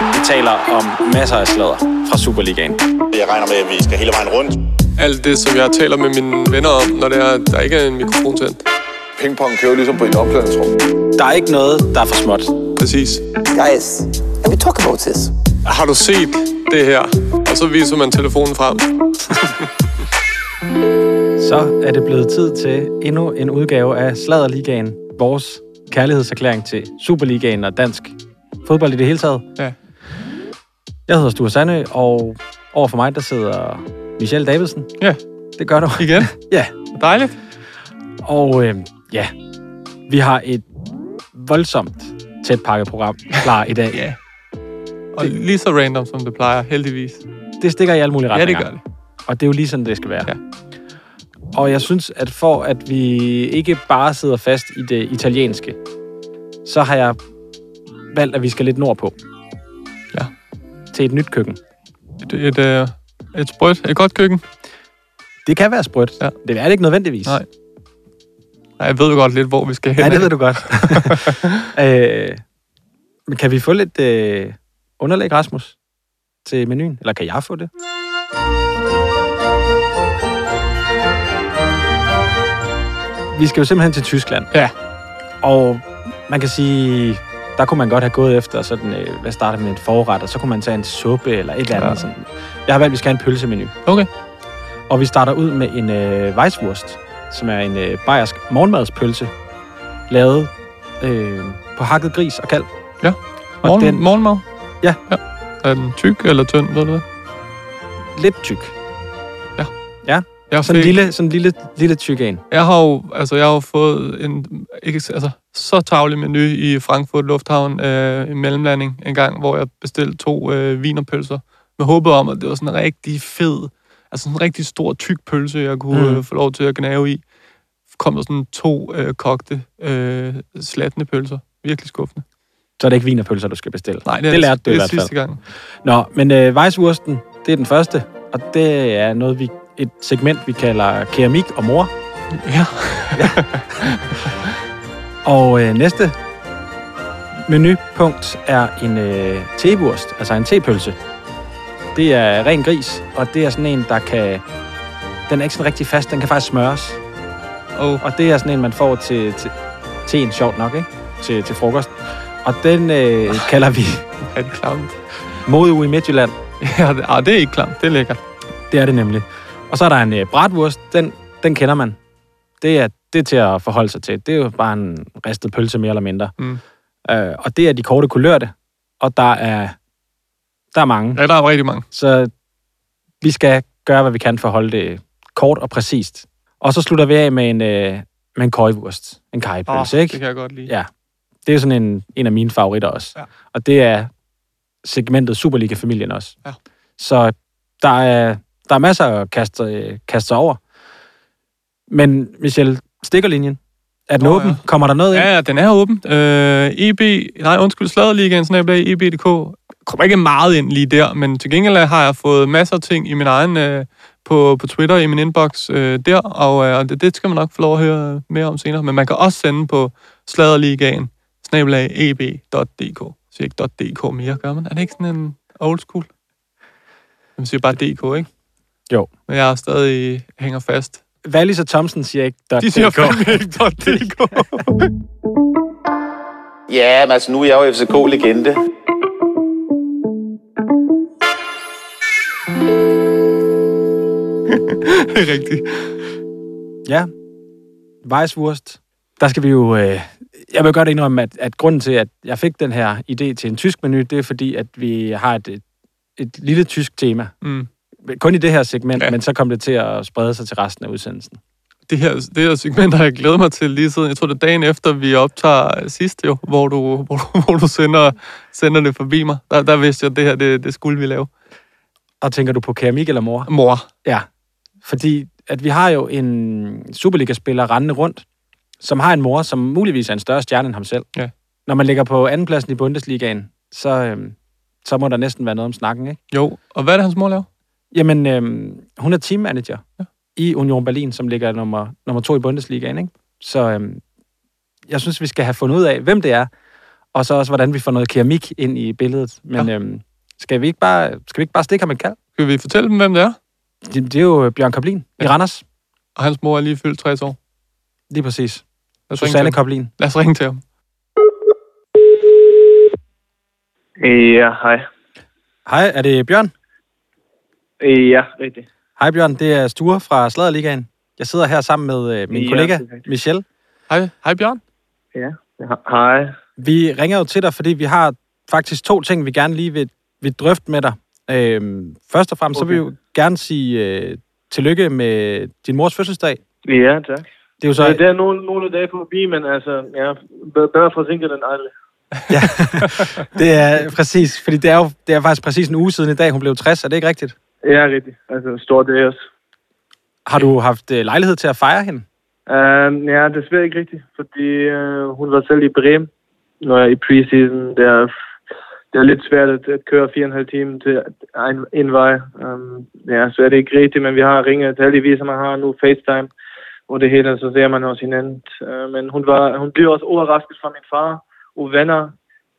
Vi taler om masser af sladder fra Superligaen. Jeg regner med, at vi skal hele vejen rundt. Alt det, som jeg taler med mine venner om, når det er, der ikke er en mikrofon tændt. Pingpong kører ligesom på et omklædningsrum. Der er ikke noget, der er for småt. Præcis. Guys, can we talk about this? Har du set det her? Og så viser man telefonen frem. Så er det blevet tid til endnu en udgave af Sladderligaen. Vores kærlighedserklæring til Superligaen og dansk fodbold i det hele taget. Ja. Jeg hedder Sture Sandø, og over for mig, der sidder Michelle Davidsen. Ja. Det gør du. Igen. Ja. Dejligt. Og øh, ja, vi har et voldsomt tæt pakket program klar i dag. Ja. Og lige så random, som det plejer, heldigvis. Det stikker i alle mulige Ja, det retninger. gør det. Og det er jo lige sådan, det skal være. Ja. Og jeg synes, at for at vi ikke bare sidder fast i det italienske, så har jeg valgt, at vi skal lidt nordpå. Ja. Til et nyt køkken. Et, et, øh, et sprødt, et godt køkken. Det kan være sprødt. Ja. Det er det ikke nødvendigvis. Nej. Nej, jeg ved jo godt lidt, hvor vi skal hen. Ja, det ved du godt. øh, men kan vi få lidt øh, underlæg, Rasmus, til menuen? Eller kan jeg få det? Vi skal jo simpelthen til Tyskland. Ja. Og man kan sige, der kunne man godt have gået efter sådan, øh, hvad starter med en forret, og så kunne man tage en suppe eller et eller andet. Ja. Sådan. Jeg har valgt, at vi skal have en pølsemenu. Okay. Og vi starter ud med en øh, Weisswurst, som er en øh, bayersk morgenmadspølse, lavet øh, på hakket gris og kalv. Ja. Og Morgen, den Morgenmad? Ja. ja. Er den tyk eller tynd, ved du det? lidt tyk. Jeg, Sådan en lille, sådan en lille, lille tyk en. jeg har jo altså, jeg har jo fået en ikke, altså, så tavlig menu i Frankfurt Lufthavn øh, i mellemlanding en gang, hvor jeg bestilte to øh, vinerpølser med håbet om, at det var sådan en rigtig fed, altså sådan en rigtig stor, tyk pølse, jeg kunne Mm. øh, få lov til at gnave i. Kom der sådan to øh, kogte, øh, slatne pølser. Virkelig skuffende. Så er det ikke vinerpølser, du skal bestille. Nej, det lærte du i det er hvert fald. sidste gang. Nå, men øh, Weisswursten, det er den første. Og det er noget, vi, et segment, vi kalder keramik og mor. Ja. Og øh, næste menupunkt er en øh, tebwurst, altså en tepølse. Det er ren gris, og det er sådan en, der kan... Den er ikke sådan rigtig fast, den kan faktisk smøres. Oh, Og det er sådan en, man får til, til, til en sjovt nok, ikke? Til, til frokost. Og den øh, kalder vi er det klamt? modeuge i Midtjylland. Ja, det, ah, det er ikke klamt. Det er lækkert. Det er det nemlig. Og så er der en øh, bratwurst, den, den kender man. Det er, det er til at forholde sig til. Det er jo bare en ristet pølse mere eller mindre. Mm. Øh, og det er de korte kulørte, og der er, der er mange. Ja, der er rigtig mange. Så vi skal gøre, hvad vi kan for at holde det kort og præcist. Og så slutter vi af med en, øh, med en køjvurst. En kajpølse, Åh, ikke? Det kan jeg godt lide. Ja. Det er sådan en, en af mine favoritter også. Ja. Og det er segmentet Superliga-familien også. Ja. Så der er, der er masser at kaste, øh, kaste sig over. Men Michel, stikkerlinjen, er den Nå, åben? ja. Kommer der noget ind? Ja, ja, den er åben. Øh, EB, nej, undskyld, Sladerligaen, snablag, EB.dk. Kommer ikke meget ind lige der, men til gengæld har jeg fået masser af ting i min egen, øh, på, på Twitter, i min inbox øh, der, og, øh, og det, det skal man nok få lov at høre mere om senere. Men man kan også sende på Sladerligaen, snablag, eb.dk. Så ikke .dk mere, gør man? Er det ikke sådan en old school? Man siger bare DK, ikke? Jo. Men jeg er stadig hænger fast. Wallis og Thomsen siger ikke De siger .dk. fandme ikke .dk. Ja, men altså, nu er jeg jo FCK-legende. det er rigtigt. Ja. Weisswurst. Der skal vi jo... Øh, jeg vil godt indrømme, at, at grunden til, at jeg fik den her idé til en tysk menu, det er fordi, at vi har et, et, et lille tysk tema. Mm. Kun i det her segment, ja. Men så kom det til at sprede sig til resten af udsendelsen. det her, det her segment har jeg glædet mig til lige siden. Jeg tror, det er dagen efter, vi optager sidst jo, hvor du, hvor du, hvor du sender, sender det forbi mig. Der, der vidste jeg, at det her, det, det skulle vi lave. Og tænker du på keramik eller mor? Mor. Ja. Fordi at vi har jo en Superliga-spiller rendende rundt, som har en mor, som muligvis er en større stjerne end ham selv. Ja. Når man ligger på andenpladsen i Bundesligaen, så, øhm, så må der næsten være noget om snakken, ikke? Jo, og hvad er det, hans mor laver? Jamen, øhm, hun er teammanager Ja. i Union Berlin, som ligger nummer, nummer to i Bundesligaen, ikke? Så øhm, jeg synes, vi skal have fundet ud af, hvem det er, og så også, hvordan vi får noget keramik ind i billedet. Men ja. øhm, skal, vi ikke bare, skal vi ikke bare stikke ham et kald? Skal vi fortælle dem, hvem det er? Det, det er jo Bjørn Koblin ja. i Randers. Og hans mor er lige fyldt 60 år. Lige præcis. Lad os Susanne. Koblin. Lad os ringe til ham. Ja, hej. Hej, er det Bjørn? Ja, rigtigt. Hej Bjørn, det er Sture fra Sladerligaen. Jeg sidder her sammen med øh, min Ja, kollega. Michelle. Hej, hej Bjørn. Ja. Hej. Vi ringer jo til dig, fordi vi har faktisk to ting, vi gerne lige vil, vil drøfte med dig. Øhm, først og fremmest, okay. så vil vi jo gerne sige øh, tillykke med din mors fødselsdag. Ja, tak. Det er jo så... Så det er nogle, nogle dage forbi, men altså, ja, bedre bedre forsinket end aldrig. Ja, det er præcis, fordi det er jo det er faktisk præcis en uge siden i dag, hun blev 60. Er det ikke rigtigt? Ja, rigtigt. Altså, stor dag også. Har du haft øh, lejlighed til at fejre hende? Um, ja, desværre ikke rigtigt, fordi uh, hun var selv i Bremen, når jeg i preseason. Det er, det er lidt svært at, at køre 4,5 timer til en, en vej. Um, ja, så er det ikke rigtigt, men vi har ringet heldigvis, og man har nu FaceTime og det hele, så ser man også hinanden. Uh, men hun, var, hun blev også overrasket fra min far, og venner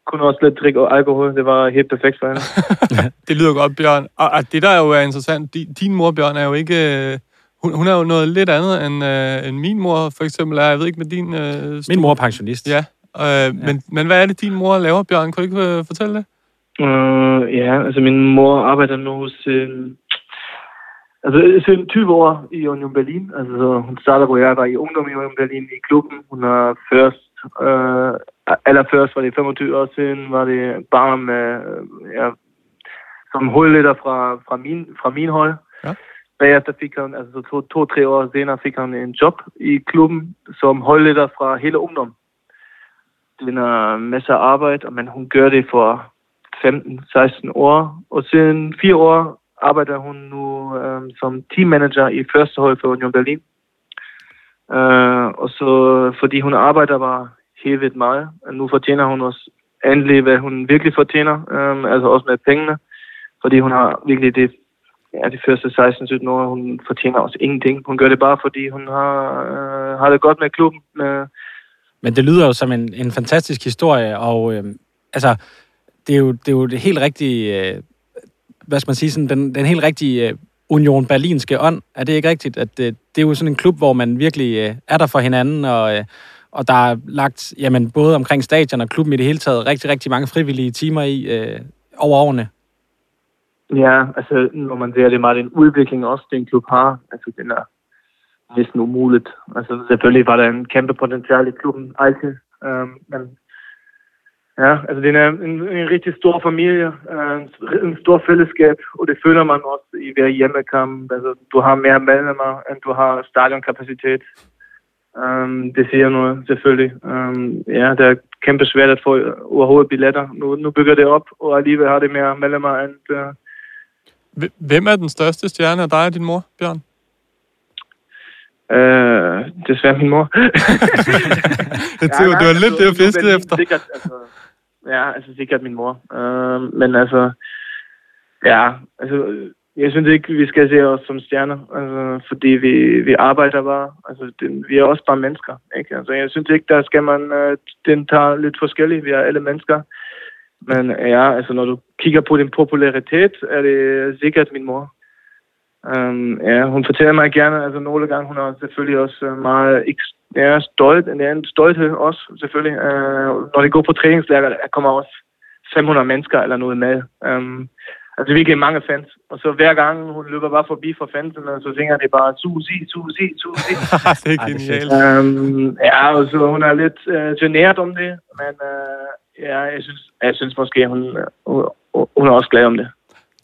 kunne også lidt drikke alkohol. Det var helt perfekt for hende. Det lyder godt, Bjørn. Og, og det, der jo er interessant, din, mor, Bjørn, er jo ikke... Øh, hun, hun er jo noget lidt andet, end, øh, end min mor, for eksempel er. Jeg ved ikke med din... Øh, Min mor er pensionist. Ja, øh, Men, men hvad er det, din mor laver, Bjørn? Kan du ikke øh, fortælle det? Uh, ja, altså min mor arbejder nu hos... Uh, altså siden 20 år i Union Berlin. Altså så hun starter, hvor jeg var i ungdom i Union Berlin i klubben. Hun har først... Uh, allerførst var det 25 år siden, var det barn med... Uh, ja, som holdleder fra, fra, min, fra min hold. Ja. Bagefter fik han, altså så to, to, tre år senere fik han en job i klubben som holdleder fra hele ungdom. Det er en masse arbejde, men hun gør det for 15-16 år. Og siden fire år arbejder hun nu øhm, som teammanager i første hold for Union Berlin. Øh, og så fordi hun arbejder bare hævet meget, nu fortjener hun også endelig, hvad hun virkelig fortjener, øhm, altså også med pengene. Fordi hun har virkelig det, ja, de første 16-17 år, hun fortjener også ingenting. Hun gør det bare, fordi hun har, øh, har det godt med klubben. Med, Men det lyder jo som en, en fantastisk historie, og øh, altså, det er, jo, det er jo det helt rigtige, øh, hvad skal man sige, sådan, den, den helt rigtige øh, Union Berlinske ånd. Er det ikke rigtigt? At øh, det er jo sådan en klub, hvor man virkelig øh, er der for hinanden, og, øh, og der er lagt, jamen, både omkring stadion og klubben i det hele taget, rigtig, rigtig mange frivillige timer i øh, over årene. ja, altså når man ser det meget en udvikling også, den klub har. Altså den er næsten umuligt. Altså selvfølgelig var der en kæmpe potentiale i klubben altid. øh, men ja, altså den er en, en rigtig stor familie, øh, en stor fællesskab, og det føler man også i hver hjemmekamp. Altså du har mere medlemmer, end du har stadionkapacitet. Um, det siger noget, selvfølgelig. Um, ja, det er kæmpe svært at få overhovedet billetter. Nu, nu bygger det op, og alligevel har det mere medlemmer end... Uh, Hv- Hvem er den største stjerne af dig og din mor, Bjørn? Øh, desværre min mor. Jeg tænker, det var lidt det, jeg fiskede efter. Sikkert, altså, ja, altså sikkert min mor. Øh, men altså, ja, altså, jeg synes ikke, vi skal se os som stjerner, altså, fordi vi, vi arbejder bare. Altså, det, vi er også bare mennesker, ikke? Altså, jeg synes ikke, der skal man, øh, den tager lidt forskelligt. Vi er alle mennesker. Men ja, altså, når du kigger på din popularitet, er det sikkert min mor. Um, ja, hun fortæller mig gerne, altså nogle gange, hun er selvfølgelig også øh, meget ja, stolt, en anden stolthed også, selvfølgelig. Uh, når de går på træningslærker, der kommer også 500 mennesker eller noget med. Um, altså virkelig mange fans. Og så hver gang hun løber bare forbi for fansene, så synger det bare Susi, Susi, Susi. det er er genialt. um, ja, og så hun er lidt uh, generet om det, men uh, ja, jeg synes, jeg synes måske, hun, uh, hun er også glad om det.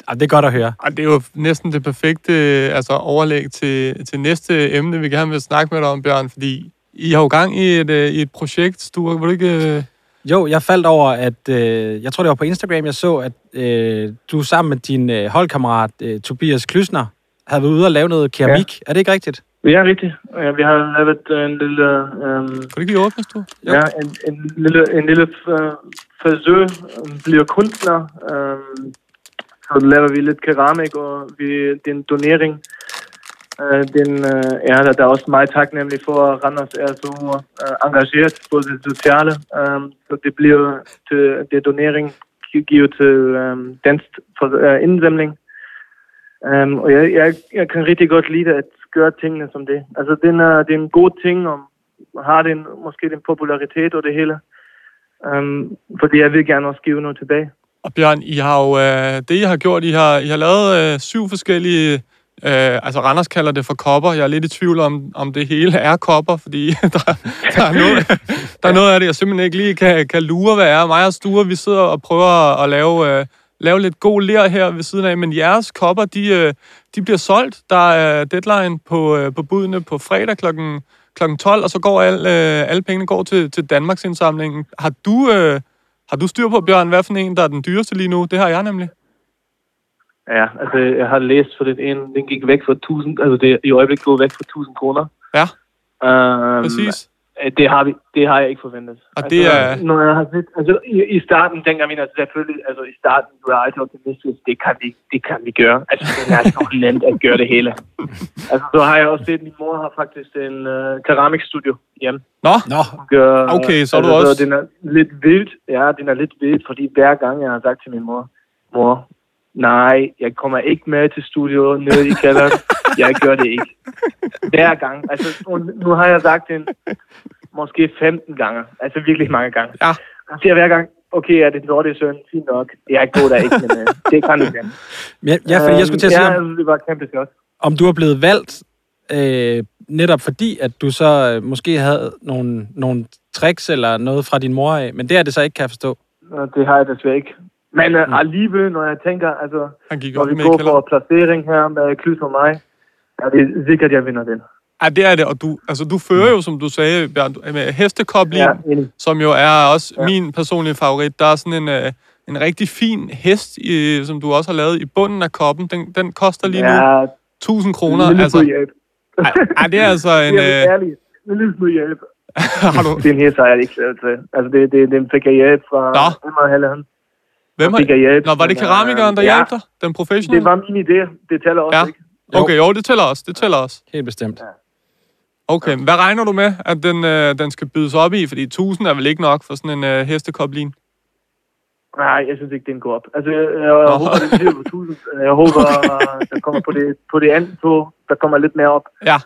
Ja, det er godt at høre. Ej, det er jo næsten det perfekte altså, overlæg til, til næste emne, vi gerne vil snakke med dig om, Bjørn, fordi I har jo gang i et, øh, i et projekt, Sture. Vil du ikke... øh, Jo, jeg faldt over, at øh, jeg tror, det var på Instagram, jeg så, at øh, du sammen med din øh, holdkammerat øh, Tobias Klysner havde været ude og lave noget keramik. Ja. Er det ikke rigtigt? Ja, rigtigt. Ja, vi har lavet øh, en lille... Um, Kan du ikke lige åbne, Sture? Jo. ja, en, en lille, en lille uh, forsøg. Bliver kunstner. Um, så laver vi lidt keramik, og vi, det er en donering Øh, den, øh, ja, der, der er også meget taknemmelig for, at Randers er så øh, engageret på det sociale. Øh, så det bliver til det donering givet til øh, dansk for, øh, indsamling. Um, og jeg, jeg, jeg kan rigtig godt lide at gøre tingene som det. Altså, den er, det er en god ting, om har den, måske den popularitet og det hele. Um, fordi jeg vil gerne også give noget tilbage. Og Bjørn, I har jo, øh, det I har gjort, I har, I har lavet øh, syv forskellige, øh, altså Randers kalder det for kopper. Jeg er lidt i tvivl om, om det hele er kopper, fordi der, der, er noget, der er noget af det, jeg simpelthen ikke lige kan, kan lure, hvad er. Mig og Sture, vi sidder og prøver at lave, øh, lave lidt god ler her ved siden af, men jeres kopper, de, øh, de bliver solgt. Der er deadline på, øh, på budene på fredag klokken klokken 12, og så går al, øh, alle pengene går til, til Danmarks indsamlingen. Har du, øh, har du styr på, Bjørn, hvad for en, der er den dyreste lige nu? Det har jeg nemlig. Ja, altså jeg har læst for den ene, den gik væk for 1000, altså det er i øjeblikket gået væk for 1000 kroner. Ja, Um, præcis. Det har, vi, det har jeg ikke forventet. Og det altså, er- Når jeg har set, altså, i, i starten tænker jeg, altså, selvfølgelig, altså i starten, du er altid optimistisk, det kan vi, det kan vi gøre. Altså, det er så nemt at gøre det hele. altså, så har jeg også set, min mor har faktisk en uh, keramikstudio hjemme. Nå, Nå, Gør, Okay, så er du altså, også- Så den er lidt vildt. Ja, den er lidt vildt, fordi hver gang jeg har sagt til min mor, mor, nej, jeg kommer ikke med til studio nede i kælderen. jeg gør det ikke. Hver gang. Altså, nu, nu har jeg sagt den måske 15 gange. Altså virkelig mange gange. Ja. Jeg siger hver gang, okay, er det en dårlig søn? Fint nok. Jeg går der ikke, men uh, det kan ikke. men jeg- ja, fordi jeg skulle til at sige, Ja, om, altså, det var kæmpe godt. om du er blevet valgt øh, netop fordi, at du så øh, måske havde nogle, nogle tricks eller noget fra din mor af, men det er det så ikke, kan jeg forstå. Det har jeg desværre ikke. Men uh, alligevel, når jeg tænker, altså, han gik når vi med går for placering her med Klys og mig, er det sikkert, jeg vinder den. Ja, det er det, og du, altså, du fører jo, som du sagde, Bjørn, med hestekobling, Ja, som jo er også ja. Min personlige favorit. Der er sådan en, øh, en rigtig fin hest, i, som du også har lavet i bunden af koppen. Den, den koster lige nu Ja, 1000 kroner. en Altså, ej, ej, det er altså en... Jeg er Øh. En lille smule hjælp. har du, Den her så er jeg ikke selv til. Altså, det, det, den fik jeg hjælp fra Nå. Emma Halland. Hvem har, hjælp. Nå, var det øh, keramikeren, der ja, hjalp dig? Den professionelle? Det var min idé. Det tæller også, Ja. ikke? Okay, jo, det tæller også. Det tæller også. Helt bestemt. Okay, hvad regner du med, at den, øh, den skal bydes op i? Fordi 1000 er vel ikke nok for sådan en øh, hestekobling? Nej, jeg synes ikke, den går op. Altså, jeg, jeg, jeg håber, den bliver på 1000. Jeg håber, der kommer på det, på det andet tog, der kommer lidt mere op. Ja,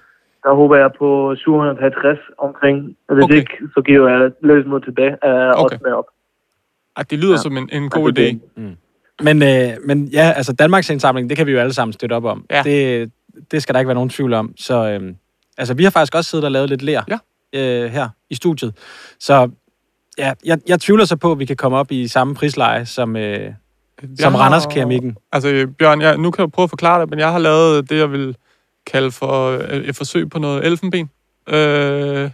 Der håber jeg på 750 omkring. Hvis Okay. ikke, så giver jeg løs mod tilbage. Uh, okay. Også med op. Ej, det lyder ja. Ja. som en, en god idé. det- Men, øh, men ja, altså Danmarks indsamling, det kan vi jo alle sammen støtte op om. Ja. Det, det skal der ikke være nogen tvivl om. Så øh, altså, vi har faktisk også siddet og lavet lidt lær Ja. øh, her i studiet. Så ja, jeg, jeg tvivler så på, at vi kan komme op i samme prisleje som, øh, som Randers Keramikken. Altså, Bjørn, jeg, nu kan jeg prøve at forklare det, men jeg har lavet det, jeg vil kalde for øh, et forsøg på noget elfenben. Øh,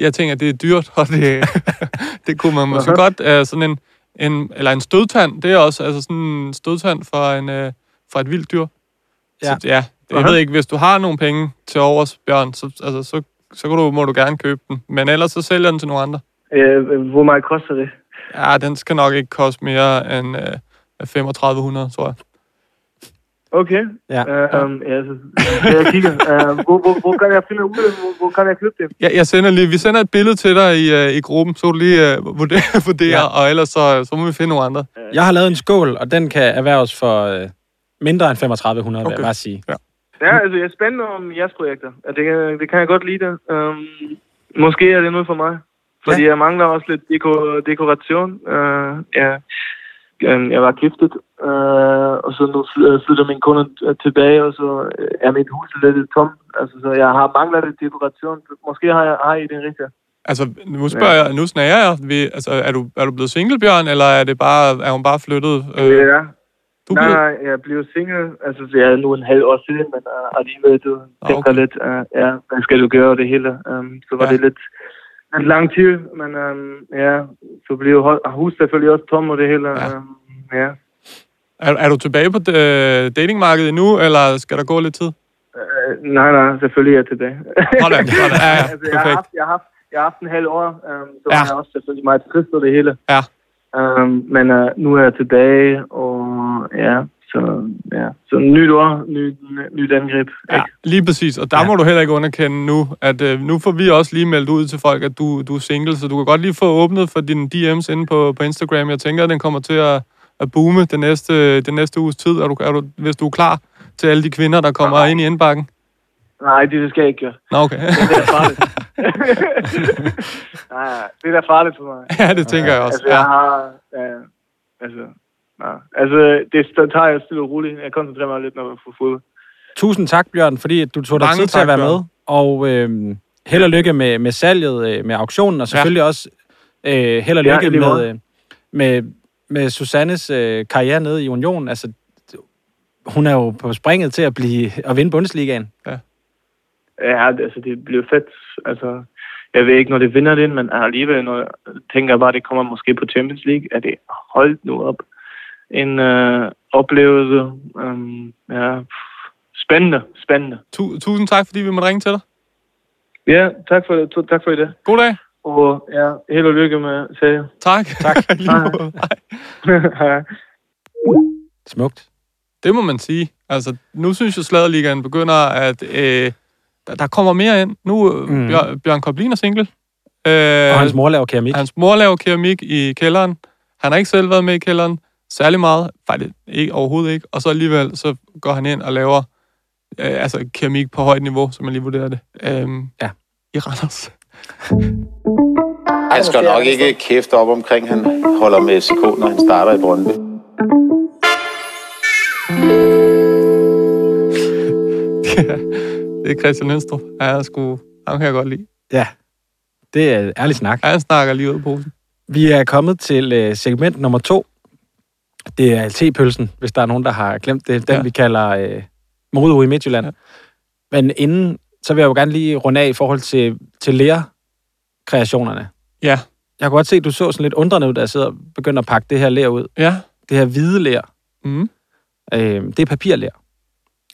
jeg tænker, det er dyrt, og det, det kunne man måske godt... Uh, sådan en, en, eller en stødtand, det er også altså sådan en stødtand fra, en, uh, fra et vildt dyr. Ja. Så, ja, jeg Aha. ved ikke, hvis du har nogle penge til overs, Bjørn, så, altså, så, så kan du, må du gerne købe den. Men ellers så sælger den til nogle andre. Øh, hvor meget koster det? Ja, den skal nok ikke koste mere end uh, 3500, tror jeg. Okay. Ja. Uh, um, ja, så, jeg kigger. Uh, hvor, hvor, hvor, kan jeg finde ud af, hvor, hvor kan jeg købe det? Ja, jeg sender lige, vi sender et billede til dig i, uh, i gruppen, så du lige uh, vurderer, vurderer Ja. ja. og ellers så, så må vi finde nogle andre. Jeg har lavet en skål, og den kan erhverves for øh, mindre end 3500, okay. vil jeg bare sige. Ja, altså jeg er spændt om jeres projekter. Ja, det, kan- det kan jeg godt lide. Um, måske er det noget for mig. Fordi ja. jeg mangler også lidt deko, dekoration. Uh, ja. Um, jeg var giftet, uh, og så nu fly- flytter min kone øh, tilbage, og så øh, er mit hus lidt tom. Altså, så jeg har manglet lidt dekoration. Måske har, jeg, har I den rigtige. Altså, nu spørger jeg, nu snager jeg. Vi, altså, er du, er du blevet single, Bjørn, eller er, det bare, er hun bare flyttet? Øh, Ja. du Nej, blevet, nej, jeg blev single. Altså, det er nu en halv år siden, men uh, alligevel, du tænker okay. lidt, uh, ja, hvad skal du gøre det hele? Um, så var Ja. det lidt, lidt lang tid, men um, ja, så blev hu- huset selvfølgelig også tom og det hele. Ja. Ja. Um, ja. Er, er du tilbage på øh, datingmarkedet nu, eller skal der gå lidt tid? Uh, nej, nej, selvfølgelig er jeg tilbage. Sådan, sådan. Ja, ja, altså, jeg, har haft, jeg, har haft, jeg har haft en halv år, um, så Ja. jeg også selvfølgelig meget trist det hele. Ja. Um, men uh, nu er jeg tilbage, og ja, så ja. Så nyt år, nyt, nyt angreb. Ja, ikke? lige præcis. Og der. Ja. må du heller ikke underkende nu, at øh, nu får vi også lige meldt ud til folk, at du, du er single, så du kan godt lige få åbnet for dine DM's inde på, på Instagram. Jeg tænker, at den kommer til at, at boome den næste, den næste uges tid, er du, er du, hvis du er klar til alle de kvinder, der kommer Nej. ind i indbakken. Nej, det skal jeg ikke gøre. Nå, okay. Det er farligt. nej, det er da farligt for mig. ja, det tænker jeg også. Altså, jeg Ja. har... Ja, altså, nej. Altså, det tager jeg stille og roligt. Jeg koncentrerer mig lidt, når jeg får fod. Tusind tak, Bjørn, fordi at du tog dig Mange tid til at være Bjørn. med. Og øh, held og lykke med, med salget, øh, med auktionen, og selvfølgelig ja. også øh, held og Ja, lykke lige med, øh, med, med Susannes øh, karriere nede i Union. Altså, hun er jo på springet til at blive at vinde Bundesligaen. Ja, det- altså, det bliver fedt. Altså, jeg ved ikke, når det vinder den, men alligevel, når jeg tænker bare, det kommer måske på Champions League, er det holdt nu op. En øh, oplevelse. Um, ja, spændende, spændende. Tu- tusind tak, fordi vi måtte ringe til dig. Ja, tak for det. Tak for det. God dag. Og ja, held og lykke med serien. Tak. Tak. Hej. Hej. Smukt. Det må man sige. Altså, nu synes jeg, Sladerligaen begynder at... Øh, der, der kommer mere ind. Nu Mm. mm. Bjørn, Bjørn Koblin er single. Øh, Og hans mor laver keramik. Hans mor laver keramik i kælderen. Han har ikke selv været med i kælderen særlig meget. Faktisk ikke, overhovedet ikke. Og så alligevel, så går han ind og laver øh, altså keramik på højt niveau, som man lige vurderer det. Øhm, Ja. I Randers. Han skal nok ikke kæfte op omkring, han holder med FCK, når han starter i Brøndby. det er Christian Lindstrup. Ja, han, er sgu, ham kan jeg godt lide. Ja, det er ærlig snak. Ja, han snakker lige ud af posen. Vi er kommet til øh, segment nummer to. Det er T-pølsen, hvis der er nogen, der har glemt det. Den, ja. Vi kalder øh, modeuge i Midtjylland. Ja. Men inden, så vil jeg jo gerne lige runde af i forhold til, til lærer-kreationerne. Ja. Jeg kan godt se, at du så sådan lidt undrende ud, da jeg sidder og begynder at pakke det her lær ud. Ja. Det her hvide lær, Mm. øh, det er papirlær.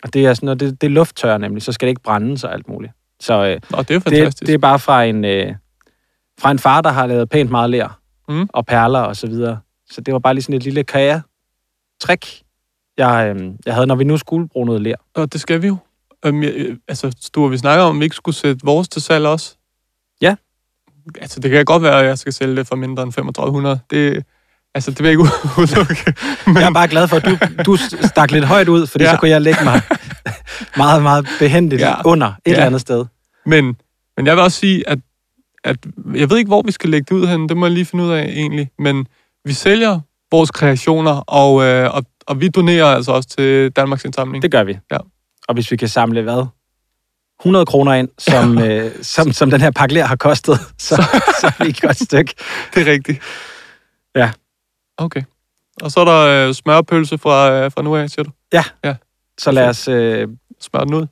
Og det er sådan noget, det, det er lufttør nemlig, så skal det ikke brænde sig alt muligt. Så øh, Nå, det er det, fantastisk. det er bare fra en, øh, fra en far, der har lavet pænt meget lær Mm. og perler og så videre. Så det var bare lige sådan et lille krea trick, jeg, øh, jeg havde, når vi nu skulle bruge noget lær. Og det skal vi jo. Øhm, jeg, øh, altså, Sture, vi snakker om, om vi ikke skulle sætte vores til salg også. Altså, det kan godt være, at jeg skal sælge det for mindre end 3500. Det, altså, det vil jeg ikke udelukke. Men, Jeg er bare glad for, at du, du stak lidt højt ud, fordi ja. Så kunne jeg lægge mig meget, meget behendigt ja. Under et. Ja. eller andet sted. men, men jeg vil også sige, at, at jeg ved ikke, hvor vi skal lægge det ud hen. Det må jeg lige finde ud af, egentlig. Men vi sælger vores kreationer, og, øh, og, og vi donerer altså også til Danmarks Indsamling. Det gør vi. Ja. Og hvis vi kan samle, hvad? 100 kroner ind, som, øh, som, som den her pakke lær har kostet, så, så er vi et godt stykke. Det er rigtigt. Ja. Okay. Og så er der øh, smørpølse fra, øh, fra nu af, siger du? Så lad os... Øh, Smør den ud.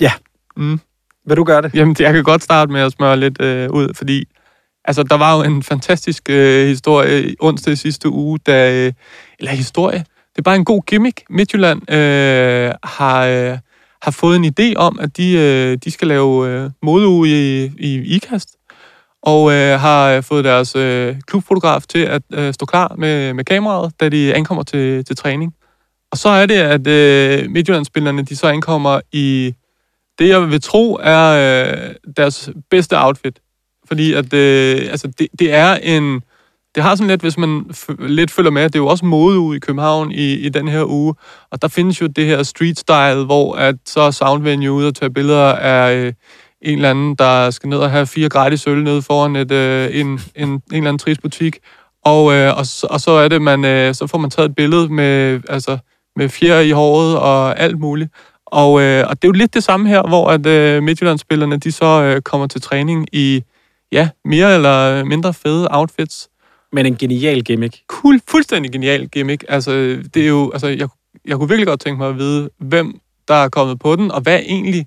Ja. Mm. vil du gøre det? Jamen, jeg kan godt starte med at smøre lidt øh, ud, fordi altså, der var jo en fantastisk øh, historie onsdag i sidste uge, da, øh, eller historie, det er bare en god gimmick. Midtjylland øh, har, øh, har fået en idé om, at de, øh, de skal lave øh, modeuge i, i IKAST, og øh, har øh, fået deres øh, klubfotograf til at øh, stå klar med, med kameraet, da de ankommer til, til træning. Og så er det, at øh, Midtjyllandsspillerne, de så ankommer i det, jeg vil tro, er øh, deres bedste outfit. Fordi at, øh, altså, det, det er en... Det har sådan lidt, hvis man f- lidt følger med, det er jo også mode ude i København i, i den her uge. Og der findes jo det her street style, hvor at så er Soundvenue ude og tage billeder af øh, en eller anden, der skal ned og have fire gratis øl nede foran et, øh, en, en, en eller anden trist butik. Og, øh, og, så, og så er det, man, øh, så får man taget et billede med, altså, med fjer i håret og alt muligt. Og, øh, og det er jo lidt det samme her, hvor at øh, Midtjyllandsspillerne, de så øh, kommer til træning i, ja, mere eller mindre fede outfits. Men en genial gimmick. Cool, fuldstændig genial gimmick. Altså, det er jo, altså, jeg, jeg kunne virkelig godt tænke mig at vide, hvem der er kommet på den, og hvad er egentlig,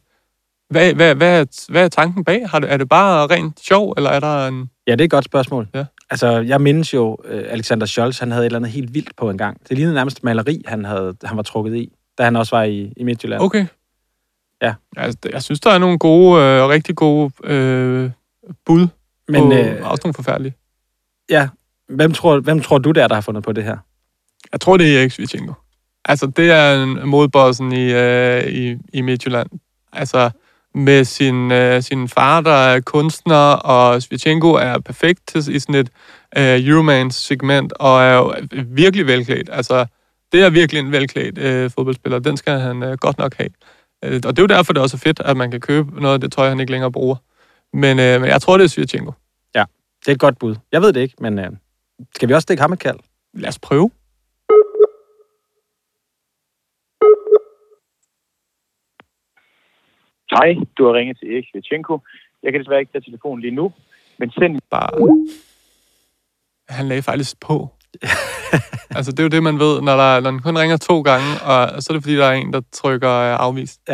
hvad, hvad, hvad, er, hvad er tanken bag? Har det, er det bare rent sjov, eller er der en... Ja, det er et godt spørgsmål. Ja. Altså, jeg mindes jo, øh, Alexander Scholz, han havde et eller andet helt vildt på en gang. Det lignede nærmest maleri, han, havde, han var trukket i, da han også var i, i Midtjylland. Okay. Ja. Altså, jeg synes, der er nogle gode, øh, rigtig gode øh, bud, Men og øh, også nogle forfærdelige. ja, hvem tror, hvem tror du der, der har fundet på det her? Jeg tror, det er Erik Svitjenko. Altså, det er en modbossen i, øh, i, i Midtjylland. Altså, med sin, øh, sin far, der er kunstner, og Svitjenko er perfekt til, i sådan et øh, Euromance-segment, og er jo virkelig velklædt. Altså, det er virkelig en velklædt øh, fodboldspiller. Den skal han øh, godt nok have. Øh, og det er jo derfor, det er også fedt, at man kan købe noget af det tøj, han ikke længere bruger. Men, øh, men jeg tror, det er Svitjenko. Det er et godt bud. Jeg ved det ikke, men øh, skal vi også stikke ham et kald? Lad os prøve. Hej, du har ringet til Erik Svetchenko. Jeg kan desværre ikke tage telefonen lige nu, men send Bare... Han lagde faktisk på. altså, det er jo det, man ved, når, der, når den kun ringer to gange, og så er det, fordi der er en, der trykker øh, afvist.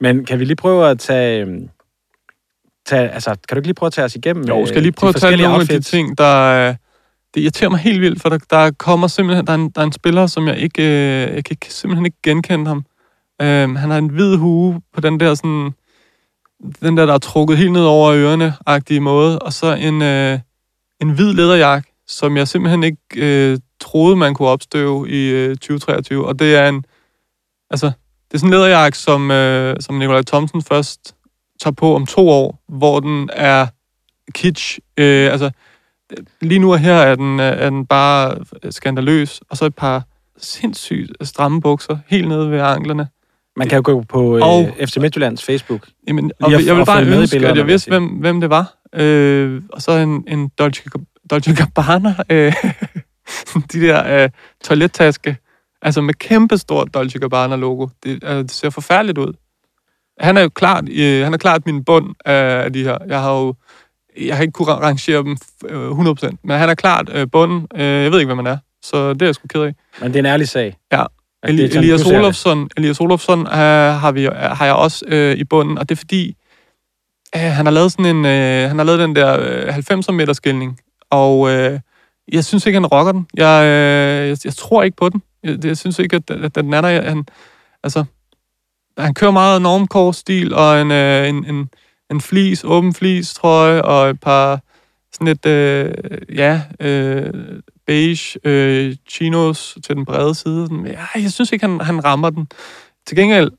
Men kan vi lige prøve at tage... øhm, tage altså, kan du ikke lige prøve at tage os igennem Jo, øh, skal jeg lige prøve at tage nogle af de ting, der... Det irriterer mig helt vildt, for der, der kommer simpelthen... Der er, en, der er en spiller, som jeg ikke... øh, Jeg kan ikke, simpelthen ikke genkende ham. Øhm, han har en hvid hue på den der sådan... Den der, der er trukket helt ned over ørerne-agtige måde. Og så en, øh, en hvid lederjakke, som jeg simpelthen ikke øh, troede, man kunne opstøve i øh, 2023. Og det er en... Altså, det er sådan en lederjakke, som, øh, som Nikolaj Thomsen først tager på om to år, hvor den er kitsch. Øh, altså, lige nu og her er den, øh, er den bare skandaløs, og så et par sindssygt stramme bukser, helt nede ved anklerne. Man kan jo gå på øh, Og- FC Midtjyllands Facebook. Jamen, og at- jeg vil bare ønske, at jeg vidste, hvem, hvem det var. Øh, og så en, en Dolce, Dolce Gabbana, øh, de der øh, toilettaske, altså med kæmpe stort Dolce Gabbana-logo. Det, øh, det ser forfærdeligt ud. Han er jo klart, øh, han er klart min bund af de her. Jeg har jo jeg har ikke kunne rangere dem øh, 100%, men han er klart øh, bunden. Øh, jeg ved ikke, hvad man er, så det er jeg sgu ked af. Men det er en ærlig sag. Ja. Det Eli- sådan, Elias det. Olofsson, Elias Olofsson øh, har, vi, har jeg også øh, i bunden, og det er fordi, øh, han har lavet sådan en, øh, han har lavet den der øh, 90 meter skilning, og øh, jeg synes ikke, han rocker den. Jeg, øh, jeg, jeg tror ikke på den. Jeg, jeg synes ikke, at, at den er der. Han, altså, han kører meget normkår-stil, og en, øh, en, en, en flis, åben flis, trøje, og et par sådan et, øh, ja, øh, beige øh, chinos til den brede side. Men ja, jeg synes ikke, han, han rammer den. Til gengæld,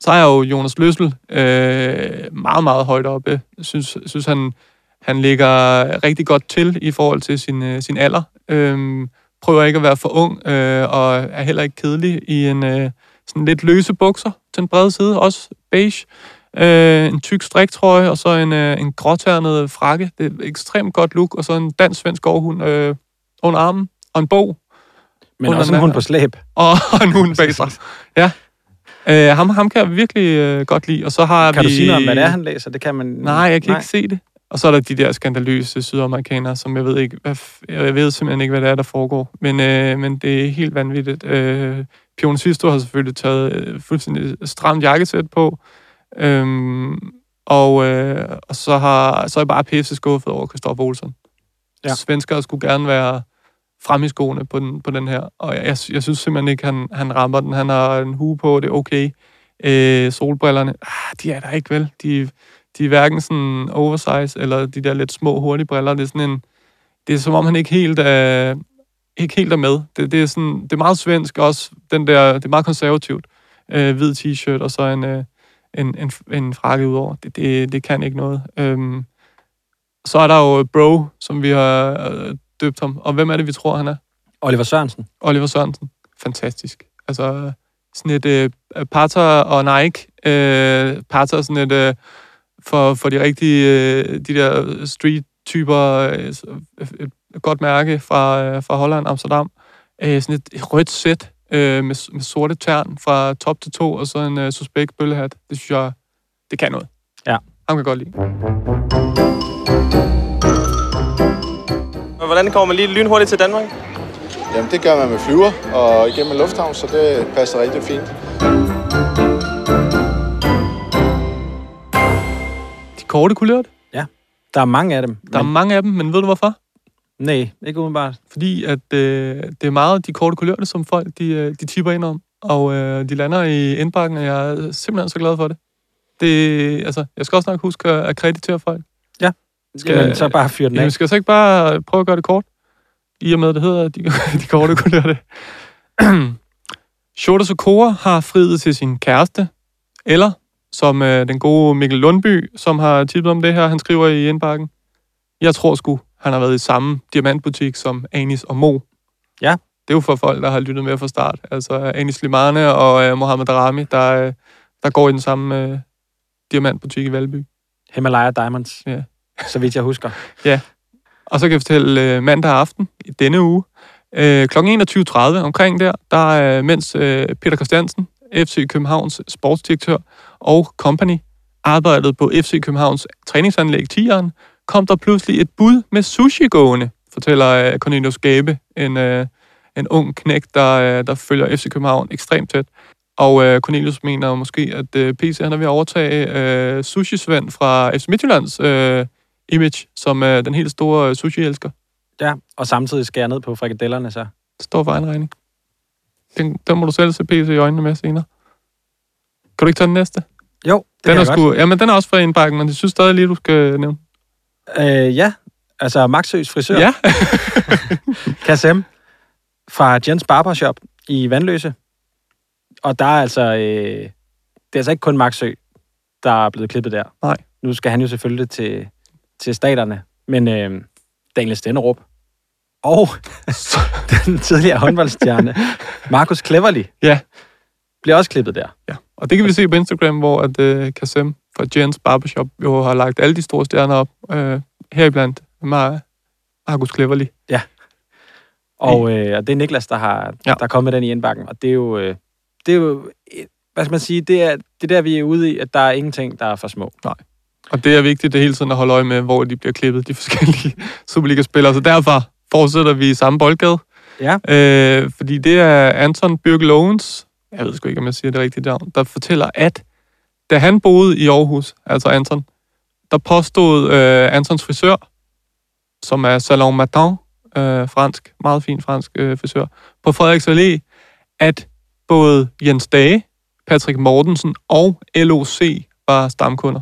så er jeg jo Jonas Løssel øh, meget, meget højt oppe. Jeg synes, synes han, han ligger rigtig godt til i forhold til sin, øh, sin alder. Øh, prøver ikke at være for ung, øh, og er heller ikke kedelig i en øh, sådan lidt løse bukser til den brede side, også beige. Øh, en tyk striktrøje, og så en, øh, en gråternet frakke. Det er et ekstremt godt look, og så en dansk-svensk gårdhund øh, under armen, og en bog, Men Under også en hund på slæb. og, og en hund bag sig. Ja. Øh, ham, ham kan jeg virkelig øh, godt lide. Og så har Kan vi... du sige noget om, hvad det er, han læser? Det kan man... Nej, jeg kan ikke se det. Og så er der de der skandaløse sydamerikanere, som jeg ved ikke, hvad, jeg ved simpelthen ikke, hvad det er, der foregår. Men, øh, men det er helt vanvittigt. Øh, Pion Sisto har selvfølgelig taget øh, fuldstændig stramt jakkesæt på. Øhm, og, øh, og så, har, så er jeg bare pisse skuffet over Kristoffer Olsen. Ja. Svenskere skulle gerne være frem i skoene på den, på den her. Og jeg, jeg, jeg synes simpelthen ikke, han, han rammer den. Han har en hue på, det er okay. Øh, solbrillerne, ah, de er der ikke vel. De, de er hverken sådan oversize, eller de der lidt små, hurtige briller. Det er sådan en... Det er som om, han ikke helt er, ikke helt er med. Det, det, er sådan, det er meget svensk også. Den der, det er meget konservativt. Øh, hvid t-shirt, og så en, øh, en, en, en frakke udover. Det, det, det kan ikke noget. Øhm, så er der jo Bro, som vi har øh, døbt ham. Og hvem er det, vi tror, han er? Oliver Sørensen. Oliver Sørensen. Fantastisk. Altså, sådan et øh, Pata og Nike. Øh, Pata er sådan et, øh, for, for de rigtige, øh, de der street-typer, øh, et, godt mærke fra, øh, fra Holland, Amsterdam. Øh, sådan et rødt sæt øh, med, med sorte tern fra top til to, og så en øh, suspekt bøllehat. Det synes jeg, det kan noget. Ja. Ham kan jeg godt lide. Hvordan kommer man lige lynhurtigt til Danmark? Jamen, det gør man med flyver og igennem en lufthavn, så det passer rigtig fint. De korte kulørte. Der er mange af dem. Der er men, mange af dem, men ved du hvorfor? Nej, ikke umiddelbart. Fordi at øh, det er meget de korte kulørte, som folk de, øh, de tipper ind om. Og øh, de lander i indbakken, og jeg er simpelthen så glad for det. det altså, jeg skal også nok huske at akkreditere folk. Skal, Jamen, så bare fyre den af. Jamen, skal jeg så ikke bare prøve at gøre det kort? I og med, at det hedder de, de korte kulørte. Shota Sokora har friet til sin kæreste, eller som øh, den gode Mikkel Lundby, som har tippet om det her, han skriver i indbakken. Jeg tror sgu, han har været i samme diamantbutik som Anis og Mo. Ja. Det er jo for folk, der har lyttet med fra start. Altså Anis Limane og øh, Mohamed Darami, der, øh, der går i den samme øh, diamantbutik i Valby. Himalaya Diamonds, Ja. så vidt jeg husker. Og så kan jeg fortælle øh, mandag aften i denne uge, øh, kl. 21.30 omkring der, der øh, mens øh, Peter Christiansen, FC Københavns sportsdirektør og company, arbejdede på FC Københavns træningsanlæg Tieren, kom der pludselig et bud med sushi gående, fortæller øh, Cornelius Gabe, en, øh, en ung knæk, der, øh, der følger FC København ekstremt tæt. Og øh, Cornelius mener måske, at øh, PC han er ved at overtage øh, sushi-Svend fra FC Midtjyllands øh, image, som øh, den helt store øh, sushi-elsker. Ja, og samtidig skære ned på frikadellerne så. Det står for egen regning. Den, den må du selv se PC i øjnene med senere. Kan du ikke tage den næste? Jo, det Den kan er, jeg sgu, jamen, den er også fra indbakken, men det synes stadig lige, du skal nævne. Øh, ja, altså Maxøs frisør. Ja. Kassem fra Jens Barbershop i Vandløse. Og der er altså... Øh, det er altså ikke kun Maxø, der er blevet klippet der. Nej. Nu skal han jo selvfølgelig til, til staterne. Men øh, Daniel Stenderup og den tidligere håndboldstjerne Markus Cleverly Ja. bliver også klippet der. ja. Og det kan vi se på Instagram, hvor at øh, Kasem fra Jens Barbershop jo har lagt alle de store stjerner op. Øh, heriblandt Mar- Markus Cleverly. Og, øh, og det er Niklas, der har Ja. ja. der er kommet den i indbakken. Og det er jo... Øh, det er jo hvad skal man sige, det er, det er der, vi er ude i, at der er ingenting, der er for små. Og det er vigtigt, det hele tiden at holde øje med, hvor de bliver klippet, de forskellige Superliga-spillere. Så derfor fortsætter vi i samme boldgade. Ja. Øh, fordi det er Anton Bjørk Lovens, jeg ved sgu ikke, om jeg siger det rigtige navn, der fortæller, at da han boede i Aarhus, altså Anton, der påstod øh, Antons frisør, som er Salon Matin, øh, fransk, meget fin fransk øh, frisør, på Frederiks Allé, at både Jens Dage, Patrick Mortensen og LOC var stamkunder.